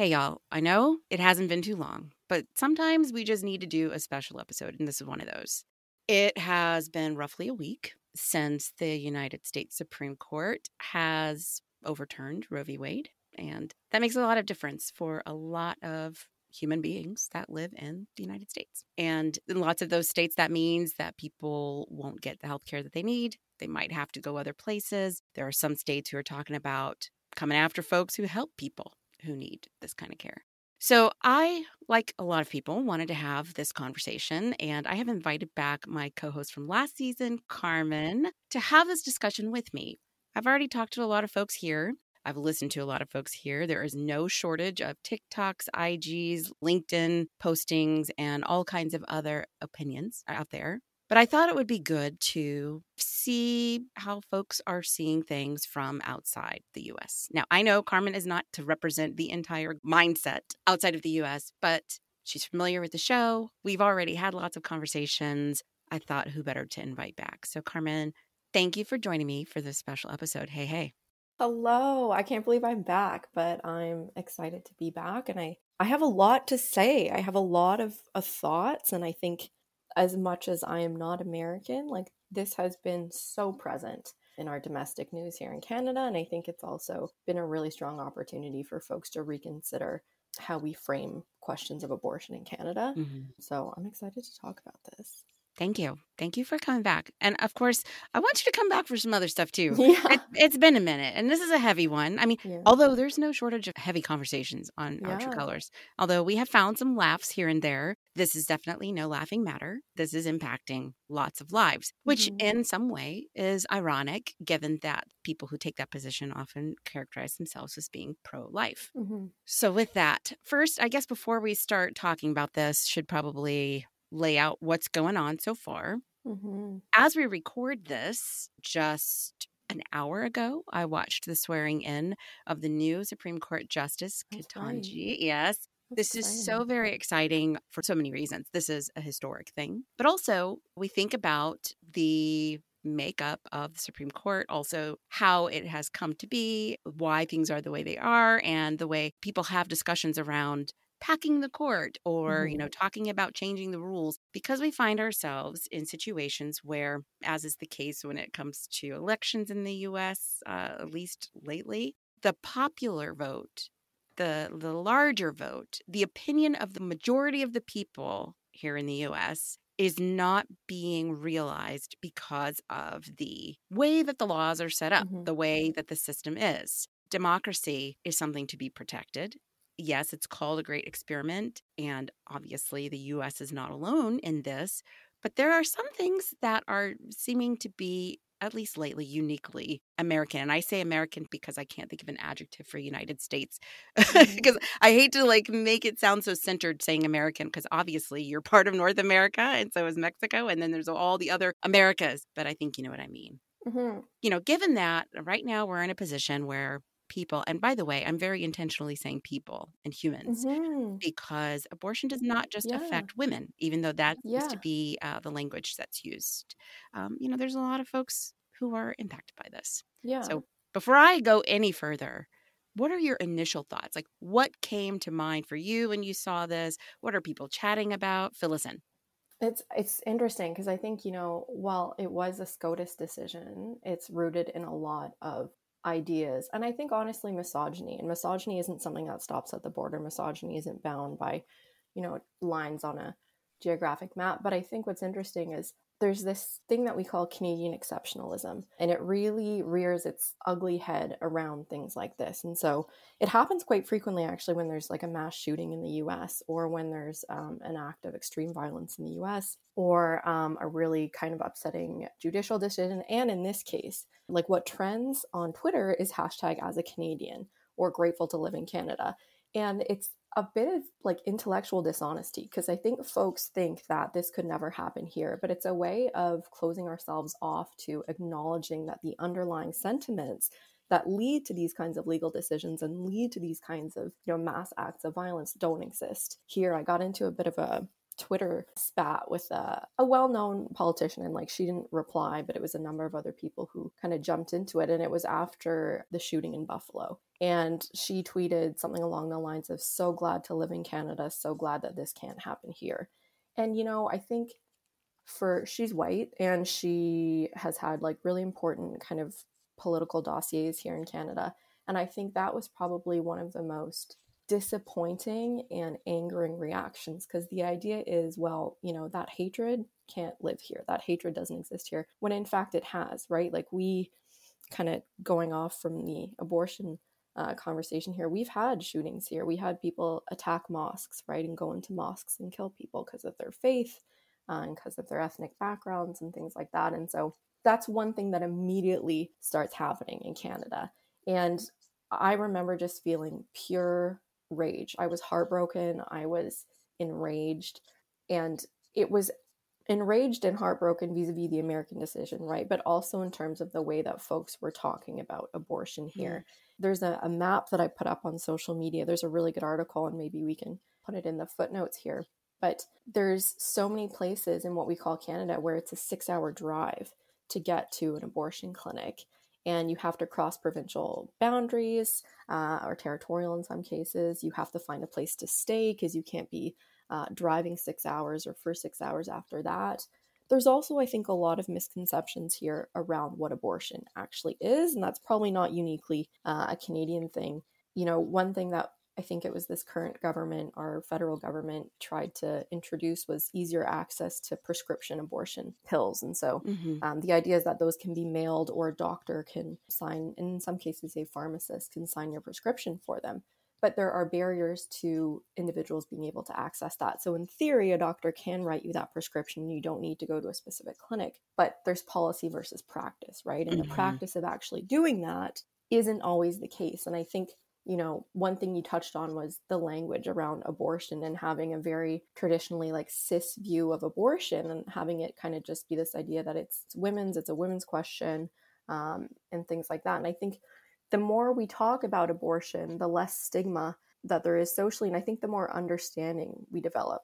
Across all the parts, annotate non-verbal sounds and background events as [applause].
Hey, y'all, I know it hasn't been too long, but sometimes we just need to do a special episode, and this is one of those. It has been roughly a week since the United States Supreme Court has overturned Roe v. Wade, and that makes a lot of difference for a lot of human beings that live in the United States. And in lots of those states, that means that people won't get the health care that they need. They might have to go other places. There are some states who are talking about coming after folks who help people who need this kind of care. So, I, like a lot of people, wanted to have this conversation, and I have invited back my co host from last season, Carmen, to have this discussion with me. I've already talked to a lot of folks here. I've listened to a lot of folks here. There is no shortage of TikToks, IGs, LinkedIn postings, and all kinds of other opinions out there. But I thought it would be good to see how folks are seeing things from outside the US. Now, I know Carmen is not to represent the entire mindset outside of the US, but she's familiar with the show. We've already had lots of conversations. I thought who better to invite back. So, Carmen, thank you for joining me for this special episode. Hey, hey. Hello. I can't believe I'm back, but I'm excited to be back and I I have a lot to say. I have a lot of, of thoughts and I think as much as I am not American, like this has been so present in our domestic news here in Canada. And I think it's also been a really strong opportunity for folks to reconsider how we frame questions of abortion in Canada. Mm-hmm. So I'm excited to talk about this. Thank you. Thank you for coming back. And of course, I want you to come back for some other stuff too. [laughs] Yeah. It, has been a minute, and this is a heavy one. I mean, yeah. although there's no shortage of heavy conversations on yeah. Our True Colors, although we have found some laughs here and there, this is definitely no laughing matter. This is impacting lots of lives, which mm-hmm. in some way is ironic given that people who take that position often characterize themselves as being pro life. Mm-hmm. So, with that, first, I guess before we start talking about this, should probably lay out what's going on so far. Mm-hmm. As we record this, just an hour ago, I watched the swearing in of the new Supreme Court Justice Ketanji. Yes. That's this is so very exciting for so many reasons. This is a historic thing. But also, we think about the makeup of the Supreme Court, also how it has come to be, why things are the way they are, and the way people have discussions around packing the court or mm-hmm. you know talking about changing the rules because we find ourselves in situations where as is the case when it comes to elections in the US uh, at least lately the popular vote the the larger vote the opinion of the majority of the people here in the US is not being realized because of the way that the laws are set up, mm-hmm. the way that the system is. Democracy is something to be protected yes, it's called a great experiment. And obviously, the US is not alone in this. But there are some things that are seeming to be, at least lately, uniquely American. And I say American because I can't think of an adjective for United States. [laughs] Mm-hmm. because I hate to like make it sound so centered saying American, because obviously you're part of North America and so is Mexico. And then there's all the other Americas. But I think you know what I mean. Mm-hmm. You know, given that right now we're in a position where people, and by the way, I'm very intentionally saying people and humans mm-hmm. because abortion does not just yeah. affect women, even though that yeah. used to be uh, the language that's used. Um, you know, there's a lot of folks who are impacted by this. Yeah. So before I go any further, what are your initial thoughts? Like, what came to mind for you when you saw this? What are people chatting about? Fill us in. It's it's interesting because I think you know while it was a SCOTUS decision, it's rooted in a lot of ideas. And I think honestly, misogyny and misogyny isn't something that stops at the border. Misogyny isn't bound by, you know, lines on a geographic map. But I think what's interesting is there's this thing that we call Canadian exceptionalism, and it really rears its ugly head around things like this. And so it happens quite frequently, actually, when there's like a mass shooting in the US, or when there's um, an act of extreme violence in the US, or um, a really kind of upsetting judicial decision. And in this case, like what trends on Twitter is hashtag as a Canadian or grateful to live in Canada. And it's a bit of like intellectual dishonesty because I think folks think that this could never happen here, but it's a way of closing ourselves off to acknowledging that the underlying sentiments that lead to these kinds of legal decisions and lead to these kinds of you know mass acts of violence don't exist. Here i got into a bit of a Twitter spat with a, a well known politician, and like she didn't reply, but it was a number of other people who kind of jumped into it. And it was after the shooting in Buffalo. And she tweeted something along the lines of, So glad to live in Canada, so glad that this can't happen here. And, you know, I think for she's white and she has had like really important kind of political dossiers here in Canada. And I think that was probably one of the most disappointing and angering reactions because the idea is, well, you know, that hatred can't live here. That hatred doesn't exist here. When in fact it has, right? Like we kind of going off from the abortion uh, conversation here, we've had shootings here. We had people attack mosques, right? And go into mosques and kill people because of their faith uh, and because of their ethnic backgrounds and things like that. And so that's one thing that immediately starts happening in Canada. And I remember just feeling pure rage. I was heartbroken. I was enraged. And it was enraged and heartbroken vis a vis the American decision, right? But also in terms of the way that folks were talking about abortion here. Mm. There's a, a, map that I put up on social media. There's a really good article, and maybe we can put it in the footnotes here. But there's so many places in what we call Canada where it's a six hour drive to get to an abortion clinic. And you have to cross provincial boundaries uh, or territorial in some cases. You have to find a place to stay because you can't be uh, driving six hours or for six hours after that. There's also, I think, a lot of misconceptions here around what abortion actually is, and that's probably not uniquely uh, a Canadian thing. You know, one thing that I think it was this current government, our federal government, tried to introduce was easier access to prescription abortion pills. And so mm-hmm. um, the idea is that those can be mailed or a doctor can sign, and in some cases, a pharmacist can sign your prescription for them. But there are barriers to individuals being able to access that. So, in theory, a doctor can write you that prescription. You don't need to go to a specific clinic, but there's policy versus practice, right? And mm-hmm. the practice of actually doing that isn't always the case. And I think you know, one thing you touched on was the language around abortion and having a very traditionally like cis view of abortion and having it kind of just be this idea that it's, women's, it's a women's question, um, and things like that. And I think the more we talk about abortion, the less stigma that there is socially, and I think the more understanding we develop.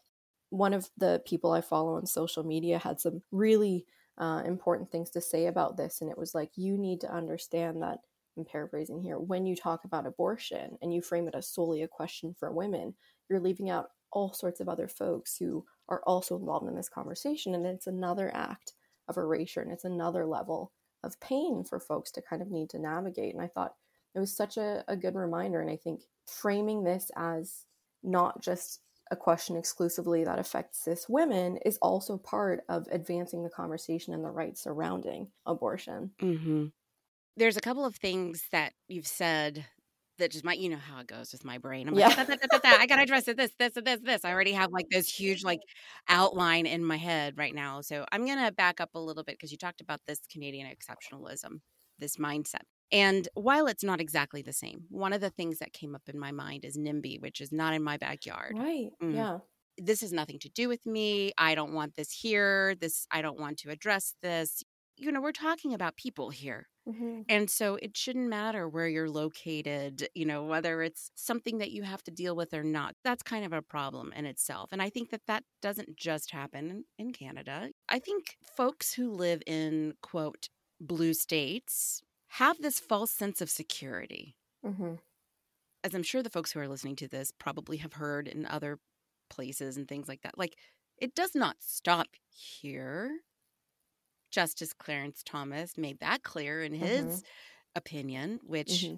One of the people I follow on social media had some really uh, important things to say about this, and it was like, you need to understand that I'm paraphrasing here, when you talk about abortion and you frame it as solely a question for women, you're leaving out all sorts of other folks who are also involved in this conversation. And it's another act of erasure and it's another level of pain for folks to kind of need to navigate. And I thought it was such a, a good reminder. And I think framing this as not just a question exclusively that affects cis women is also part of advancing the conversation and the rights surrounding abortion. Mm-hmm there's a couple of things that you've said that just might you know how it goes with my brain. I'm like, yeah. da, da, da, I gotta address it. This, this, this, this. I already have like this huge like outline in my head right now. So I'm gonna back up a little bit because you talked about this Canadian exceptionalism, this mindset. And while it's not exactly the same, one of the things that came up in my mind is NIMBY, which is not in my backyard. Right. Mm. Yeah. This has nothing to do with me. I don't want this here. This I don't want to address this. You know, we're talking about people here Mm-hmm. And so it shouldn't matter where you're located, you know, whether it's something that you have to deal with or not. That's kind of a problem in itself. And I think that that doesn't just happen in Canada. I think folks who live in, quote, blue states have this false sense of security. Mm-hmm. As I'm sure the folks who are listening to this probably have heard in other places and things like that. Like, it does not stop here. Justice Clarence Thomas made that clear in his mm-hmm. opinion, which mm-hmm.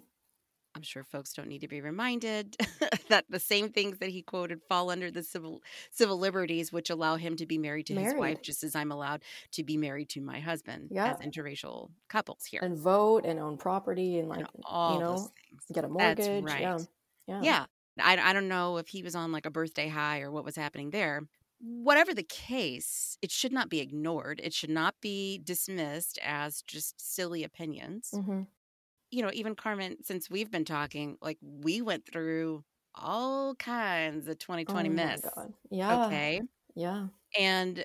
I'm sure folks don't need to be reminded [laughs] that the same things that he quoted fall under the civil civil liberties, which allow him to be married to married. his wife, just as I'm allowed to be married to my husband yeah. as interracial couples here, and vote and own property and like and all you know get a mortgage. That's right. Yeah. yeah. yeah. I, I don't know if he was on like a birthday high or what was happening there, whatever the case, it should not be ignored. It should not be dismissed as just silly opinions. Mm-hmm. You know, even Carmen, since we've been talking, like we went through all kinds of 2020 oh mess. Yeah. Okay. Yeah. And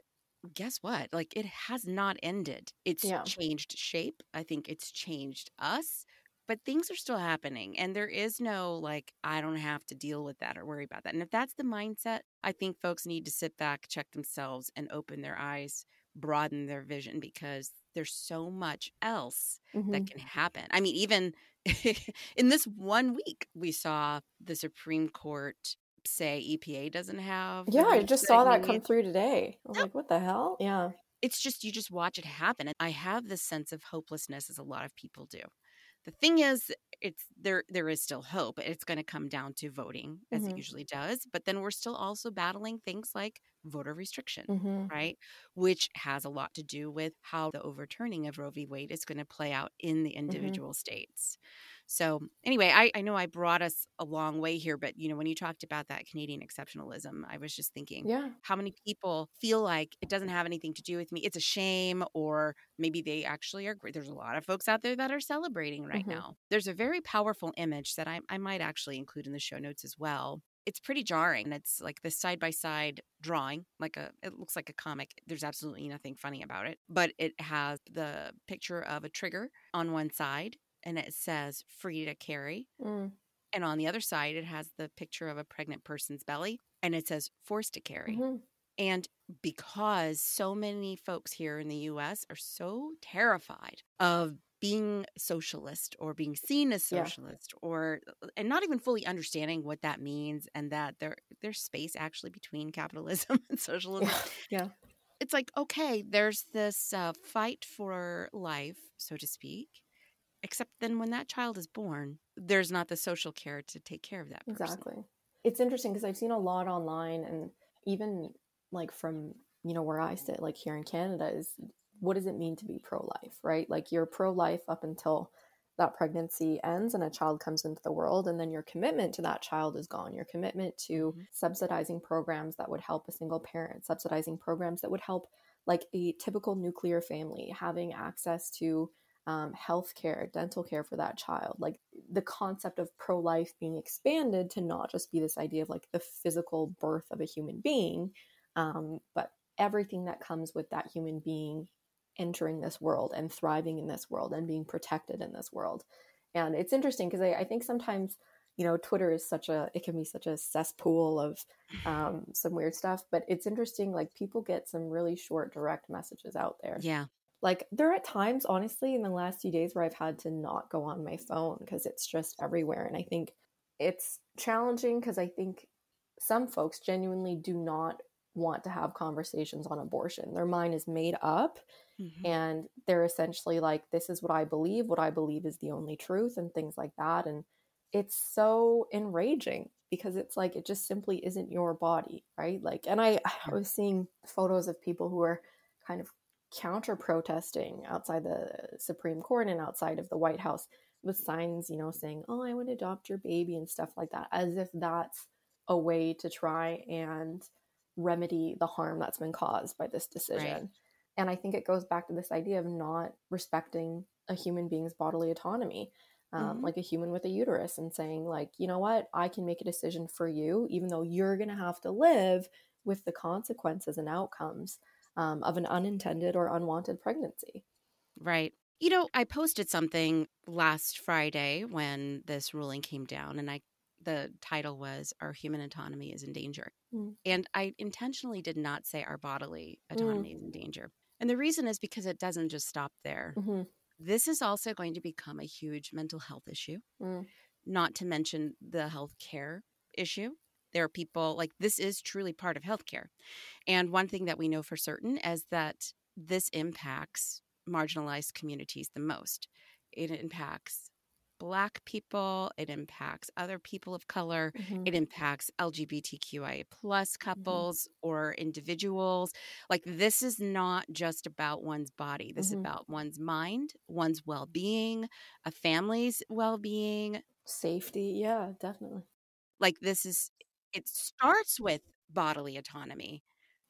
guess what? Like it has not ended. It's yeah. changed shape. I think it's changed us. But things are still happening and there is no like i don't have to deal with that or worry about that. And if that's the mindset i think folks need to sit back check themselves and open their eyes broaden their vision because there's so much else mm-hmm. that can happen. I mean even [laughs] in this one week we saw the supreme court say epa doesn't have yeah i just saw that come through today. I was like what the hell? Yeah. It's just you just watch it happen and i have this sense of hopelessness as a lot of people do the thing is it's there there is still hope it's going to come down to voting as mm-hmm. it usually does but then we're still also battling things like voter restriction mm-hmm. right which has a lot to do with how the overturning of roe v wade is going to play out in the mm-hmm. individual mm-hmm. states so anyway, I, I know I brought us a long way here, but you know, when you talked about that Canadian exceptionalism, I was just thinking, yeah, how many people feel like it doesn't have anything to do with me? It's a shame, or maybe they actually are great. There's a lot of folks out there that are celebrating right mm-hmm. now. There's a very powerful image that I, I might actually include in the show notes as well it's pretty jarring. And it's like this side by side drawing, like a it looks like a comic. There's absolutely nothing funny about it, but it has the picture of a trigger on one side and it says free to carry. Mm. And on the other side, it has the picture of a pregnant person's belly and it says forced to carry. Mm-hmm. And because so many folks here in the US are so terrified of being socialist or being seen as socialist yeah. or and not even fully understanding what that means and that there there's space actually between capitalism [laughs] and socialism. Yeah. yeah. It's like okay, there's this uh, fight for life, so to speak, Except then when that child is born, there's not the social care to take care of that person. Exactly. It's interesting because I've seen a lot online and even like from, you know, where I sit, like here in Canada, is what does it mean to be pro life, right? Like you're pro life up until that pregnancy ends and a child comes into the world and then your commitment to that child is gone your commitment to mm-hmm. subsidizing programs that would help a single parent subsidizing programs that would help like a typical nuclear family having access to um, health care, dental care for that child. Like the concept of pro life being expanded to not just be this idea of like the physical birth of a human being, um, but everything that comes with that human being entering this world and thriving in this world and being protected in this world. And it's interesting because I, I, think sometimes, you know, Twitter is such a, it can be such a cesspool of um, some weird stuff, but it's interesting. Like people get some really short, direct messages out there. Yeah. Like there are times, honestly, in the last few days where I've had to not go on my phone because it's just everywhere. And I think it's challenging because I think some folks genuinely do not want to have conversations on abortion. Their mind is made up mm-hmm. and they're essentially like, this is what I believe, what I believe is the only truth, and things like that. And it's so enraging because it's like it just simply isn't your body, right? Like, and I, [sighs] I was seeing photos of people who are kind of counter protesting outside the Supreme Court and outside of the White House with signs, you know, saying, Oh, I want to adopt your baby and stuff like that, as if that's a way to try and remedy the harm that's been caused by this decision. Right. And I think it goes back to this idea of not respecting a human being's bodily autonomy. Um, mm-hmm. like a human with a uterus and saying like you know what i can make a decision for you even though you're going to have to live with the consequences and outcomes um, of an unintended or unwanted pregnancy. Right. You know, I posted something last Friday when this ruling came down, and I the title was "Our Human Autonomy is in Danger," mm. and I intentionally did not say our bodily autonomy mm. is in danger. And the reason is because it doesn't just stop there. Mm-hmm. This is also going to become a huge mental health issue, mm. not to mention the health care issue. There are people like this is truly part of healthcare. And one thing that we know for certain is that this impacts marginalized communities the most. It impacts black people it impacts other people of color mm-hmm. it impacts lgbtqia plus mm-hmm. couples mm-hmm. or individuals like this is not just about one's body this mm-hmm. is about one's mind one's well-being a family's well-being safety yeah definitely like this is it starts with bodily autonomy,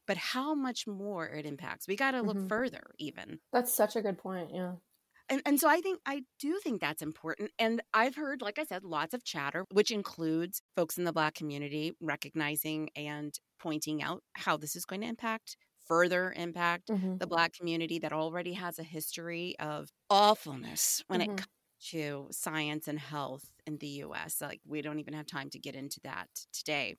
but how much more it impacts. We got to look mm-hmm. further, even. That's such a good point. Yeah. And, and so I think I do think that's important. And I've heard, like I said, lots of chatter, which includes folks in the Black community recognizing and pointing out how this is going to impact, further impact mm-hmm. the Black community that already has a history of awfulness when mm-hmm. it comes to science and health in the US. Like, we don't even have time to get into that today.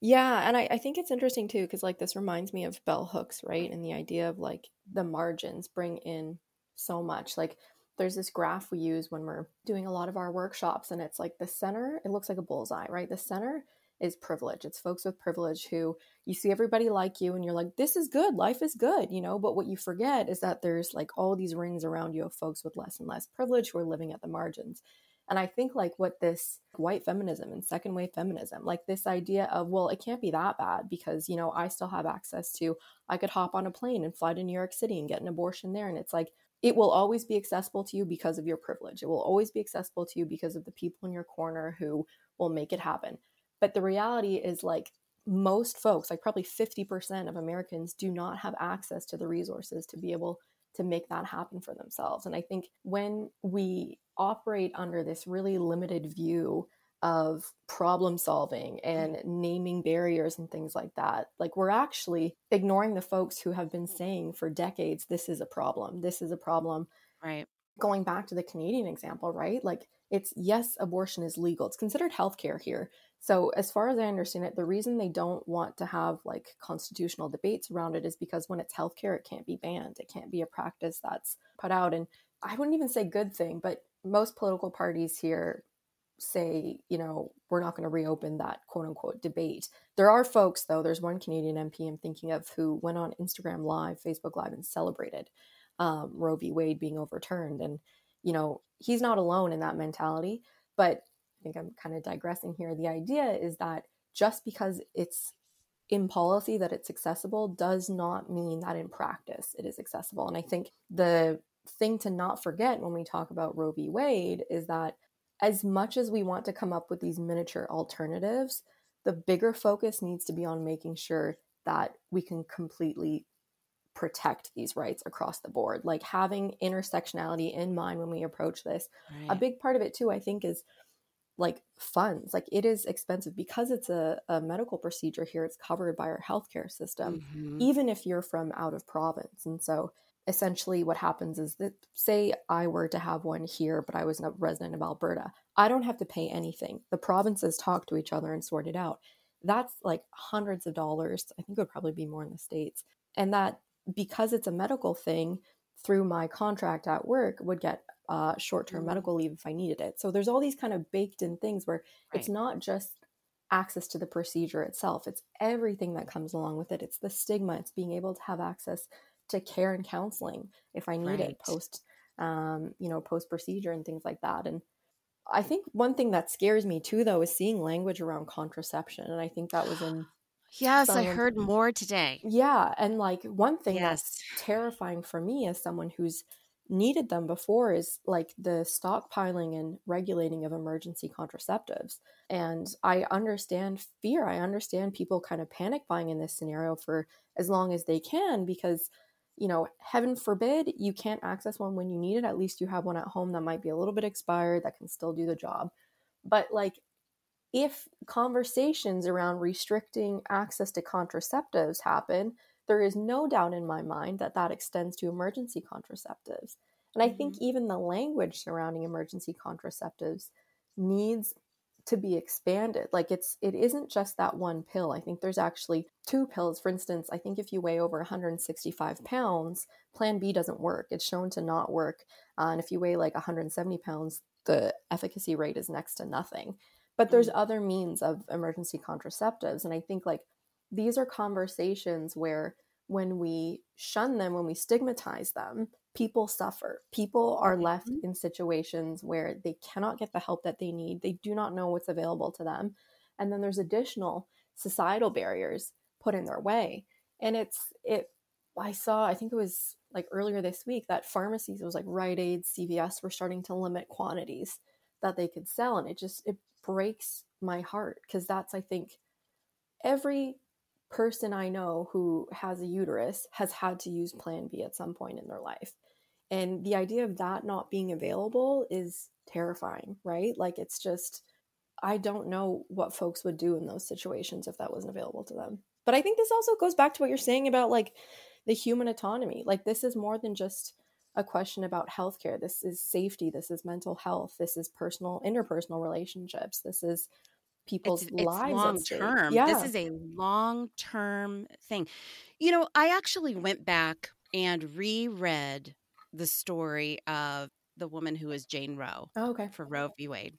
Yeah, and I, I think it's interesting too, because like this reminds me of bell hooks, right? And the idea of like the margins bring in so much. Like there's this graph we use when we're doing a lot of our workshops, and it's like the center, it looks like a bullseye, right? The center is privilege. It's folks with privilege who you see everybody like you and you're like, this is good, life is good, you know. But what you forget is that there's like all these rings around you of folks with less and less privilege who are living at the margins. And I think like what this white feminism and second wave feminism, like this idea of, well, it can't be that bad because, you know, I still have access to, I could hop on a plane and fly to New York City and get an abortion there. And it's like, it will always be accessible to you because of your privilege. It will always be accessible to you because of the people in your corner who will make it happen. But the reality is, like, most folks, like probably 50% of Americans, do not have access to the resources to be able to make that happen for themselves. And I think when we operate under this really limited view of problem solving and mm-hmm. naming barriers and things like that. Like, we're actually ignoring the folks who have been saying for decades, this is a problem, this is a problem. Right. Going back to the Canadian example, right? Like, it's yes, abortion is legal. It's considered healthcare here. So, as far as I understand it, the reason they don't want to have like constitutional debates around it is because when it's healthcare, it can't be banned. It can't be a practice that's put out. And I wouldn't even say good thing, but most political parties here say, you know, we're not going to reopen that quote unquote debate. There are folks, though, there's one Canadian MP I'm thinking of who went on Instagram Live, Facebook Live, and celebrated um, Roe v. Wade being overturned. And, you know, he's not alone in that mentality. But think I'm kind of digressing here. The idea is that just because it's in policy that it's accessible does not mean that in practice it is accessible. And I think the thing to not forget when we talk about Roe v. Wade is that as much as we want to come up with these miniature alternatives, the bigger focus needs to be on making sure that we can completely protect these rights across the board. Like having intersectionality in mind when we approach this. Right. A big part of it, too, I think, is like funds like it is expensive because it's a, a medical procedure here it's covered by our healthcare system mm-hmm. even if you're from out of province and so essentially what happens is that say i were to have one here but i was a resident of alberta i don't have to pay anything the provinces talk to each other and sort it out that's like hundreds of dollars i think it would probably be more in the states and that because it's a medical thing through my contract at work would get uh, short-term mm-hmm. medical leave if I needed it. So there's all these kind of baked in things where right. it's not just access to the procedure itself; it's everything that comes along with it. It's the stigma. It's being able to have access to care and counseling if I need right. it post, um, you know, post procedure and things like that. And I think one thing that scares me too, though, is seeing language around contraception, and I think that was in. [gasps] Yes, I heard more today. Yeah, and like one thing yes. that's terrifying for me as someone who's needed them before is like the stockpiling and regulating of emergency contraceptives. And I understand fear. I understand people kind of panic buying in this scenario for as long as they can because, you know, heaven forbid you can't access one when you need it. At least you have one at home that might be a little bit expired that can still do the job. But like, if conversations around restricting access to contraceptives happen, there is no doubt in my mind that that extends to emergency contraceptives. And I mm-hmm. think even the language surrounding emergency contraceptives needs to be expanded. Like it's it isn't just that one pill. I think there's actually two pills. For instance, I think if you weigh over 165 pounds, Plan B doesn't work. It's shown to not work. Uh, and if you weigh like 170 pounds, the efficacy rate is next to nothing. But there's mm-hmm. other means of emergency contraceptives, and I think like these are conversations where when we shun them, when we stigmatize them, people suffer. People are left mm-hmm. in situations where they cannot get the help that they need. They do not know what's available to them. And then there's additional societal barriers put in their way. And it's, it, I saw, I think it was like earlier this week that pharmacies, it was like Rite Aid, CVS were starting to limit quantities that they could sell. And it just, it breaks my heart because that's, I think, every person I know who has a uterus has had to use Plan B at some point in their life. And the idea of that not being available is terrifying, right? Like it's just, I don't know what folks would do in those situations if that wasn't available to them. But I think this also goes back to what you're saying about like the human autonomy. Like this is more than just a question about healthcare. This is safety. This is mental health. This is personal, interpersonal relationships. This is people's it's, lives. long term. Yeah. This is a long term thing. You know, I actually went back and reread the story of the woman who is Jane Roe. Oh, okay. For Roe v. Wade.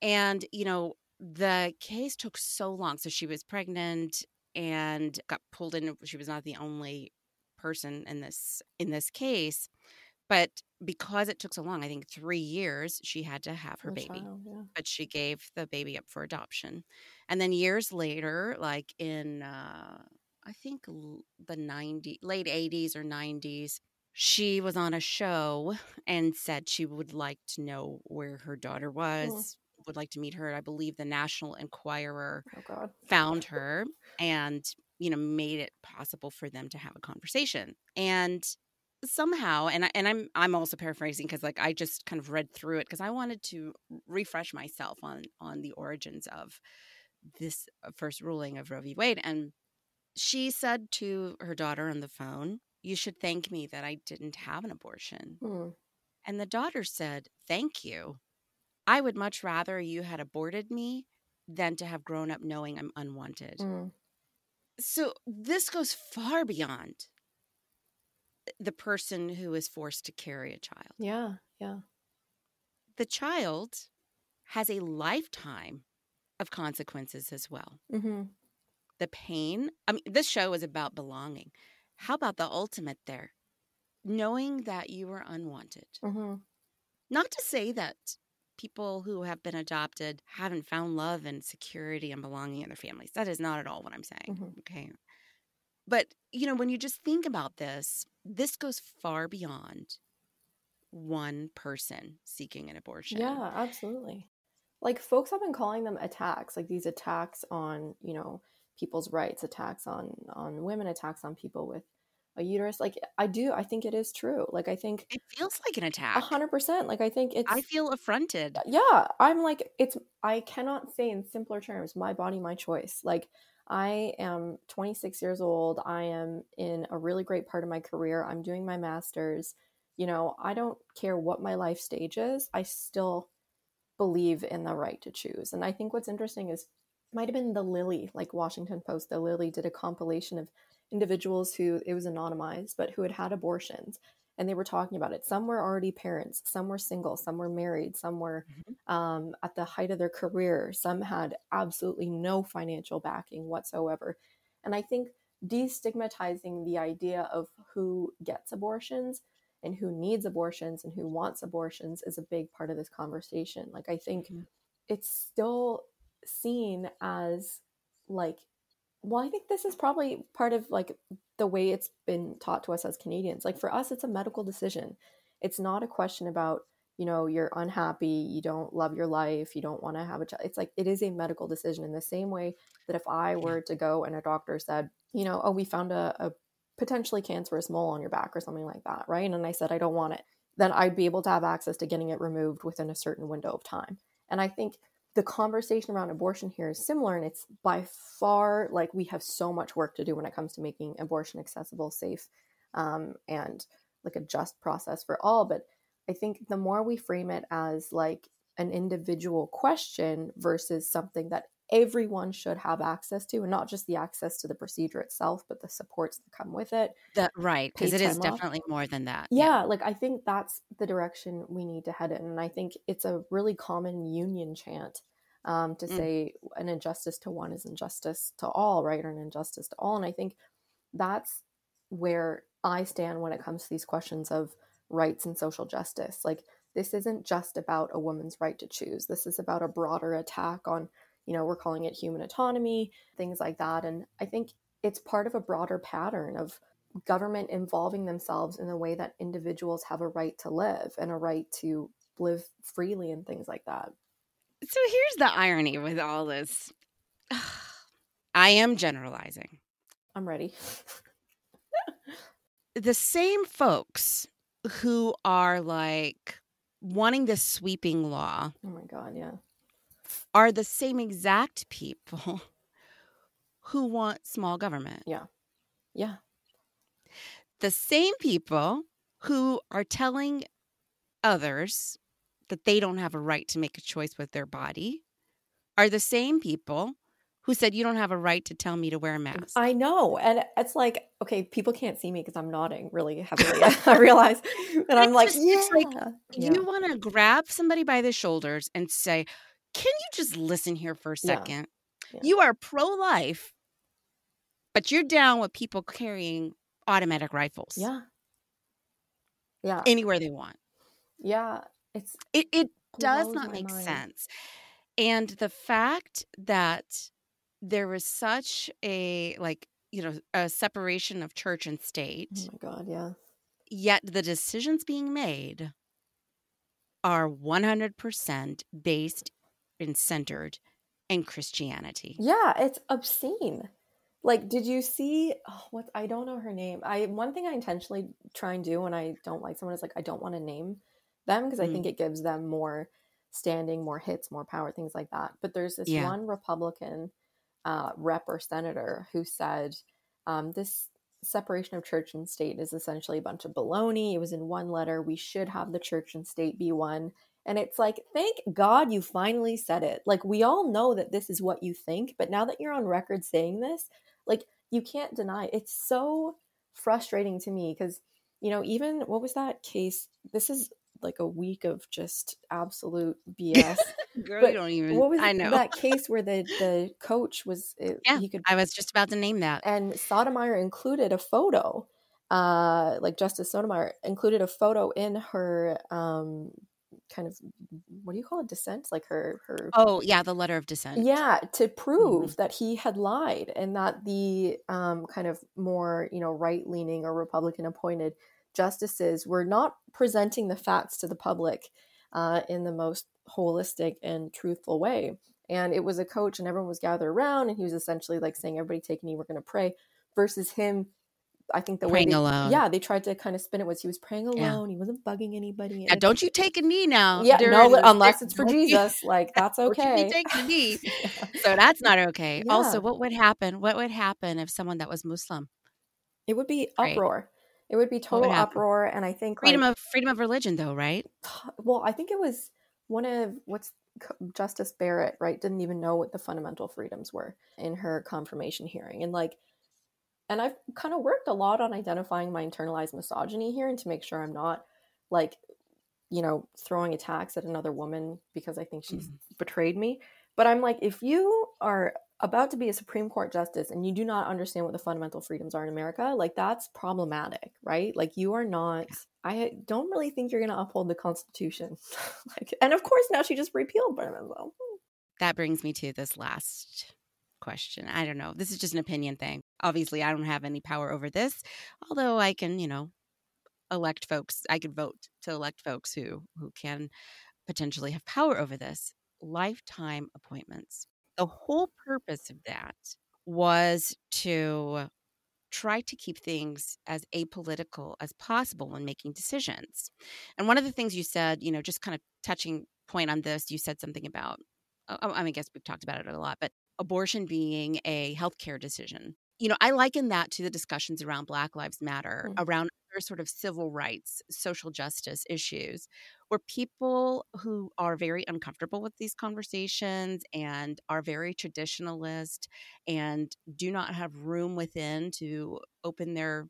And, you know, the case took so long. So she was pregnant and got pulled in. She was not the only person in this in this case but because it took so long i think three years she had to have her baby child, yeah. but she gave the baby up for adoption and then years later like in uh, i think the 90 late 80s or 90s she was on a show and said she would like to know where her daughter was mm. would like to meet her i believe the national enquirer oh, found her and you know made it possible for them to have a conversation and somehow and I, and I'm I'm also paraphrasing because like I just kind of read through it because I wanted to refresh myself on on the origins of this uh, first ruling of Roe v. Wade and she said to her daughter on the phone, "You should thank me that I didn't have an abortion." Mm. And the daughter said, "Thank you. I would much rather you had aborted me than to have grown up knowing I'm unwanted." Mm. So this goes far beyond the person who is forced to carry a child. Yeah, yeah. The child has a lifetime of consequences as well. Mm-hmm. The pain. I mean, this show is about belonging. How about the ultimate there? Knowing that you were unwanted. Mm-hmm. Not to say that people who have been adopted haven't found love and security and belonging in their families. That is not at all what I'm saying. Mm-hmm. Okay. But, you know, when you just think about this, this goes far beyond one person seeking an abortion. Yeah, absolutely. Like folks have been calling them attacks, like these attacks on, you know, people's rights, attacks on on women, attacks on people with a uterus. Like I do, I think it is true. Like I think it feels like an attack. A hundred percent. Like I think it's. I feel affronted. Yeah, I'm like it's. I cannot say in simpler terms. My body, my choice. Like I am 26 years old. I am in a really great part of my career. I'm doing my master's. You know, I don't care what my life stage is. I still believe in the right to choose. And I think what's interesting is might have been the Lily, like Washington Post, the Lily did a compilation of individuals who it was anonymized, but who had had abortions and they were talking about it. Some were already parents, some were single, some were married, some were mm-hmm. um, at the height of their career, some had absolutely no financial backing whatsoever. And I think destigmatizing the idea of who gets abortions and who needs abortions and who wants abortions is a big part of this conversation. Like, I think mm-hmm. it's still seen as like well, I think this is probably part of like the way it's been taught to us as Canadians. Like for us, it's a medical decision. It's not a question about, you know, you're unhappy, you don't love your life, you don't want to have a child. It's like it is a medical decision in the same way that if I were to go and a doctor said, you know, oh, we found a, a potentially cancerous mole on your back or something like that, right? And I said, I don't want it, then I'd be able to have access to getting it removed within a certain window of time. And I think the conversation around abortion here is similar and it's by far like we have so much work to do when it comes to making abortion accessible safe um, and like a just process for all but i think the more we frame it as like an individual question versus something that everyone should have access to and not just the access to the procedure itself but the supports that come with it that right because it is definitely more than that yeah, yeah, like i think that's the direction we need to head in and i think it's a really common union chant um, to mm. say an injustice to one is injustice to all, right? Or an injustice to all. And I think that's where I stand when it comes to these questions of rights and social justice. Like, this isn't just about a woman's right to choose. This is about a broader attack on, you know, we're calling it human autonomy, things like that. And I think it's part of a broader pattern of government involving themselves in the way that individuals have a right to live and a right to live freely and things like that. So here's the irony with all this. [sighs] I am generalizing. I'm ready. the same folks who are like wanting this sweeping law. Oh my God, yeah. Are the same exact people [laughs] who want small government. Yeah. Yeah. The same people who are telling others that they don't have a right to make a choice with their body are the same people who said you don't have a right to tell me to wear a mask. I know. And it's like, okay, people can't see me because I'm nodding really heavily. [laughs] I realize. And I'm like, just, yeah. Like yeah. you want to grab somebody by the shoulders and say, Can you just listen here for a second? Yeah. You are pro life, but you're down with people carrying automatic rifles. Yeah. Yeah. Anywhere they want. Yeah. It's it, it does not make mind. sense. And the fact that there was such a like you know a separation of church and oh state oh my god yeah yet the decisions being made are 100% based and centered in christianity yeah it's obscene like did you see oh, what i don't know her name i one thing i intentionally try and do when i don't like someone is like i don't want to name them because mm. i think it gives them more standing more hits more power things like that but there's this yeah. one republican uh, rep or senator who said um, this separation of church and state is essentially a bunch of baloney. It was in one letter. We should have the church and state be one. And it's like, thank God you finally said it. Like, we all know that this is what you think, but now that you're on record saying this, like, you can't deny it. It's so frustrating to me because, you know, even what was that case? This is like a week of just absolute [laughs] BS. Girl, but you don't even. What was I know that case where the the [laughs] coach was? yeah, he could. I was just about to name that. And Sotomayor included a photo, uh, like Justice Sotomayor included a photo in her um kind of what do you call it dissent like her her oh yeah the letter of dissent yeah to prove mm-hmm. that he had lied and that the um kind of more you know right leaning or republican appointed justices were not presenting the facts to the public uh, in the most holistic and truthful way. And it was a coach, and everyone was gathered around, and he was essentially like saying, "Everybody take a knee, we're going to pray," versus him. I think the praying way they, alone. Yeah, they tried to kind of spin it was he was praying alone. Yeah. He wasn't bugging anybody. Don't you take a knee now? Yeah, no, unless it's for Jesus. Like [laughs] that's okay. take a knee. [laughs] yeah. So that's not okay. Yeah. Also, what would happen? What would happen if someone that was Muslim? It would be uproar. It would be total would uproar, and I think freedom like, of freedom of religion, though, right? Well, I think it was one of what's Justice Barrett, right? Didn't even know what the fundamental freedoms were in her confirmation hearing, and like, and I've kind of worked a lot on identifying my internalized misogyny here, and to make sure I'm not like, you know, throwing attacks at another woman because I think she's mm-hmm. betrayed me. But I'm like, if you are about to be a Supreme Court justice and you do not understand what the fundamental freedoms are in America, like that's problematic, right? Like you are not I don't really think you're going to uphold the constitution. [laughs] like and of course now she just repealed though. That brings me to this last question. I don't know. This is just an opinion thing. Obviously, I don't have any power over this, although I can, you know, elect folks. I could vote to elect folks who who can potentially have power over this. Lifetime appointments the whole purpose of that was to try to keep things as apolitical as possible when making decisions. And one of the things you said, you know, just kind of touching point on this, you said something about, oh, I mean, I guess we've talked about it a lot, but abortion being a healthcare decision. You know, I liken that to the discussions around Black Lives Matter, mm-hmm. around sort of civil rights, social justice issues, where people who are very uncomfortable with these conversations and are very traditionalist and do not have room within to open their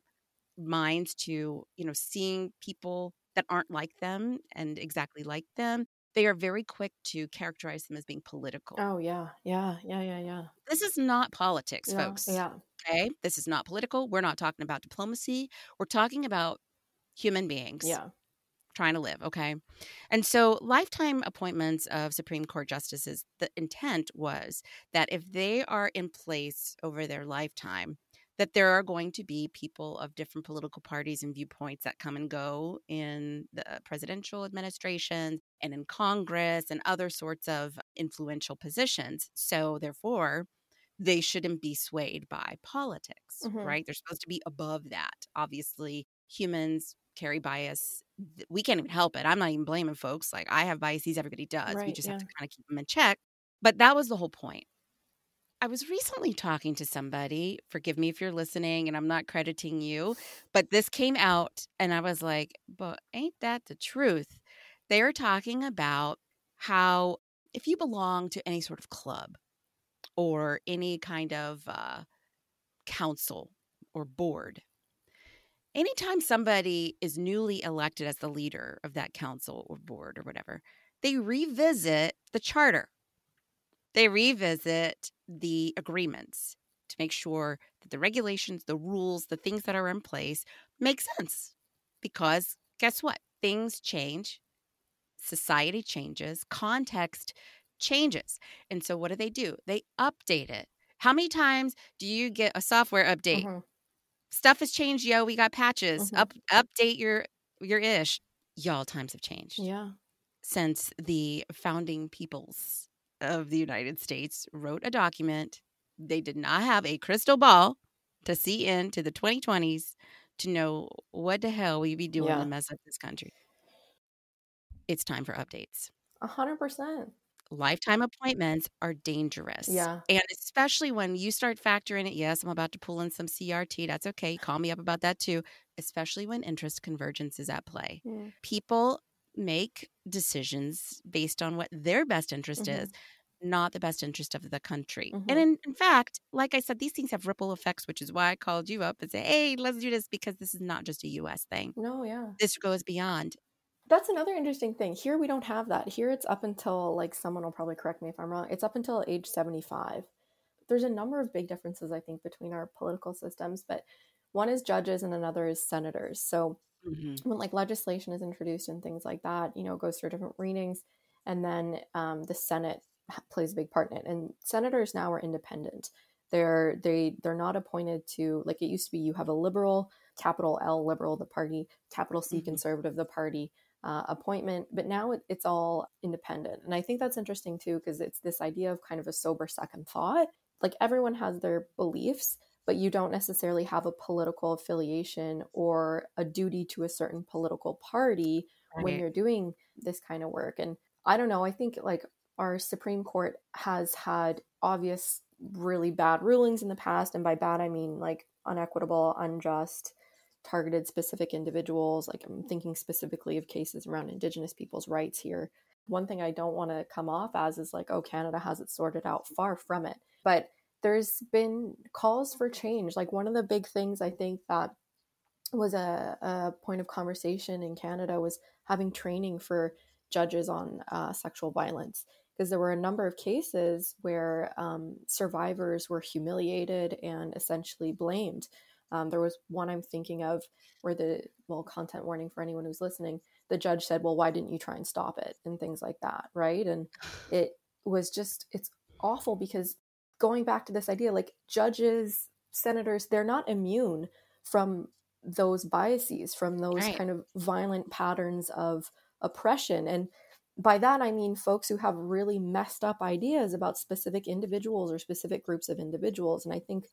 minds to you know seeing people that aren't like them and exactly like them they are very quick to characterize them as being political. Oh yeah, yeah, yeah, yeah, yeah. This is not politics, no, folks. Yeah. Okay, this is not political. We're not talking about diplomacy. We're talking about human beings. Yeah trying to live. Okay. And so, lifetime appointments of Supreme Court justices, the intent was that if they are in place over their lifetime, that there are going to be people of different political parties and viewpoints that come and go in the presidential administration and in Congress and other sorts of influential positions. So, therefore, they shouldn't be swayed by politics, mm-hmm. right? They're supposed to be above that. Obviously, humans carry bias. We can't even help it. I'm not even blaming folks. Like I have biases, everybody does. Right, we just yeah. have to kind of keep them in check. But that was the whole point. I was recently talking to somebody, forgive me if you're listening and I'm not crediting you, but this came out and I was like, but ain't that the truth? They are talking about how if you belong to any sort of club or any kind of uh, council or board, anytime somebody is newly elected as the leader of that council or board or whatever, they revisit the charter. They revisit the agreements to make sure that the regulations, the rules, the things that are in place make sense. Because guess what? Things change, society changes, context changes. And so what do they do? They update it. How many times do you get a software update? Mm-hmm. Stuff has changed, yo. We got patches. Mm-hmm. Up update your your ish. Y'all times have changed. Yeah. Since the founding peoples of the United States wrote a document. They did not have a crystal ball to see into the 2020s to know what the hell we be doing yeah. to mess up this country. It's time for updates. A hundred percent. Lifetime appointments are dangerous. Yeah. And especially when you start factoring it, yes, I'm about to pull in some CRT. That's okay. Call me up about that too. Especially when interest convergence is at play. People make decisions based on what their best interest mm-hmm. is not the best interest of the country. Mm-hmm. And in, in, fact, like I said, these things have ripple effects, which is why I called you up and say, hey, let's do this because this is not just a US thing. No, yeah. This goes beyond. That's another interesting thing. Here we don't have that. Here it's up until, like, someone will probably correct me if I'm wrong, it's up until age 75. There's a number of big differences, I think, between our political systems, but one is judges and another is senators. So mm-hmm. when like legislation is introduced and things like that, you know, it goes through different readings, and then um, the Senate plays a big part in it. And senators now are independent. They're they they're not appointed to like it used to be. You have a liberal, capital L liberal, the party, capital C mm-hmm. conservative, the party. Uh, appointment, but now it, it's all independent. And I think that's interesting too, because it's this idea of kind of a sober second thought. Like everyone has their beliefs, but you don't necessarily have a political affiliation or a duty to a certain political party right. when you're doing this kind of work. And I don't know, I think like our Supreme Court has had obvious, really bad rulings in the past. And by bad, I mean like unequitable, unjust, targeted specific individuals. Like I'm thinking specifically of cases around Indigenous people's rights here. One thing I don't want to come off as is like, oh, Canada has it sorted out. Far from it. But there's been calls for change. Like one of the big things I think that was a, a point of conversation in Canada was having training for judges on uh, sexual violence because there were a number of cases where um, survivors were humiliated and essentially blamed. Um, there was one I'm thinking of where the, well, content warning for anyone who's listening, the judge said, well, why didn't you try and stop it? And things like that, right? And [sighs] it was just, it's awful because going back to this idea, like judges, senators, they're not immune from those biases, from those right. kind of violent patterns of oppression. And by that, I mean folks who have really messed up ideas about specific individuals or specific groups of individuals. And I think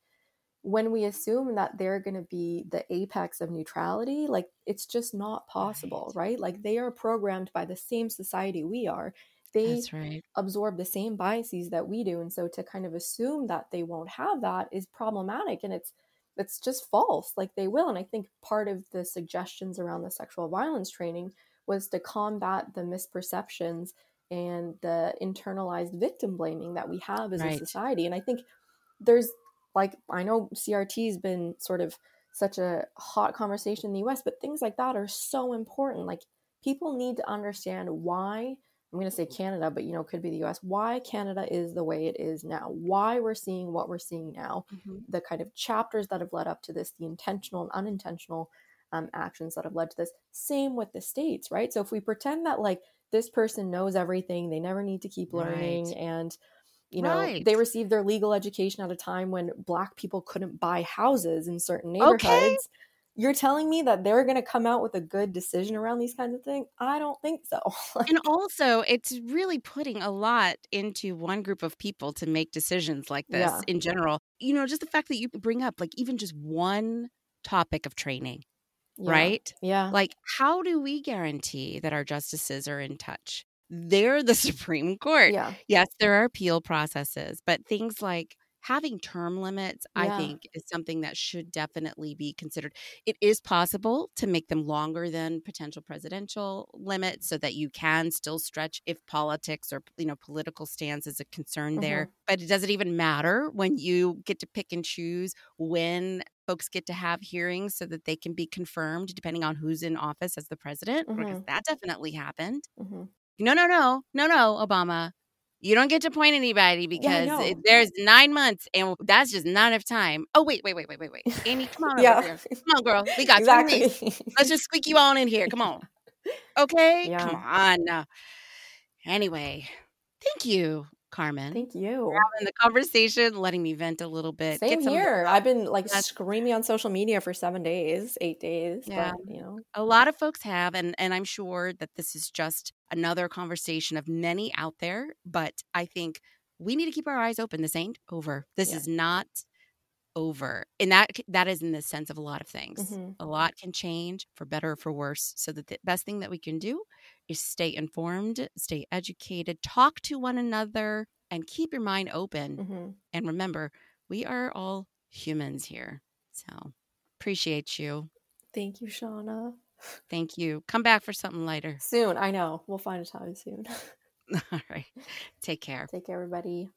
when we assume that they're going to be the apex of neutrality, like it's just not possible, right? right? Like they are programmed by the same society we are they right. absorb the same biases that we do and so to kind of assume that they won't have that is problematic and it's it's just false like they will and i think part of the suggestions around the sexual violence training was to combat the misperceptions and the internalized victim blaming that we have as right. a society and i think there's like i know crt has been sort of such a hot conversation in the us but things like that are so important like people need to understand why I'm going to say Canada, but you know, could be the US, why Canada is the way it is now, why we're seeing what we're seeing now, mm-hmm. the kind of chapters that have led up to this, the intentional and unintentional um, actions that have led to this. Same with the states, right? So if we pretend that like this person knows everything, they never need to keep learning, right. and you know, right. they received their legal education at a time when black people couldn't buy houses in certain neighborhoods. Okay you're telling me that they're going to come out with a good decision around these kinds of things? I don't think so. [laughs] and also, it's really putting a lot into one group of people to make decisions like this yeah. in general. You know, just the fact that you bring up like even just one topic of training, yeah. right? Yeah. Like, how do we guarantee that our justices are in touch? They're the [laughs] Supreme Court. Yeah. Yes, there are appeal processes, but things like having term limits, yeah. I think, is something that should definitely be considered. It is possible to make them longer than potential presidential limits so that you can still stretch if politics or you know political stance is a concern mm-hmm. there. But it doesn't even matter when you get to pick and choose when folks get to have hearings so that they can be confirmed depending on who's in office as the president mm-hmm. because that definitely happened. Mm-hmm. No, no, no, no, no, Obama. You don't get to point anybody because yeah, there's nine months and that's just not enough time. Oh, wait, wait, wait, wait, wait, wait. Amy, come [laughs] on yeah. over here. Come on, girl. We got exactly. Let's just squeak you on in here. Come on. [laughs] Okay? Yeah. Come on. Anyway, thank you Carmen. Thank you. having the conversation, letting me vent a little bit. Same here. I've been like screaming on social media for seven days, eight days. Yeah. But, you know. A lot of folks have, and and I'm sure that this is just another conversation of many out there. But I think we need to keep our eyes open. This ain't over. This yeah. is not over and that that is in the sense of a lot of things mm-hmm. a lot can change for better or for worse so that the best thing that we can do is stay informed stay educated talk to one another and keep your mind open. Mm-hmm. and remember we are all humans here. So appreciate you. Thank you shauna. [laughs] Thank you. Come back for something lighter. Soon. I know. We'll find a time soon. [laughs] [laughs] All right. Take care. Take care everybody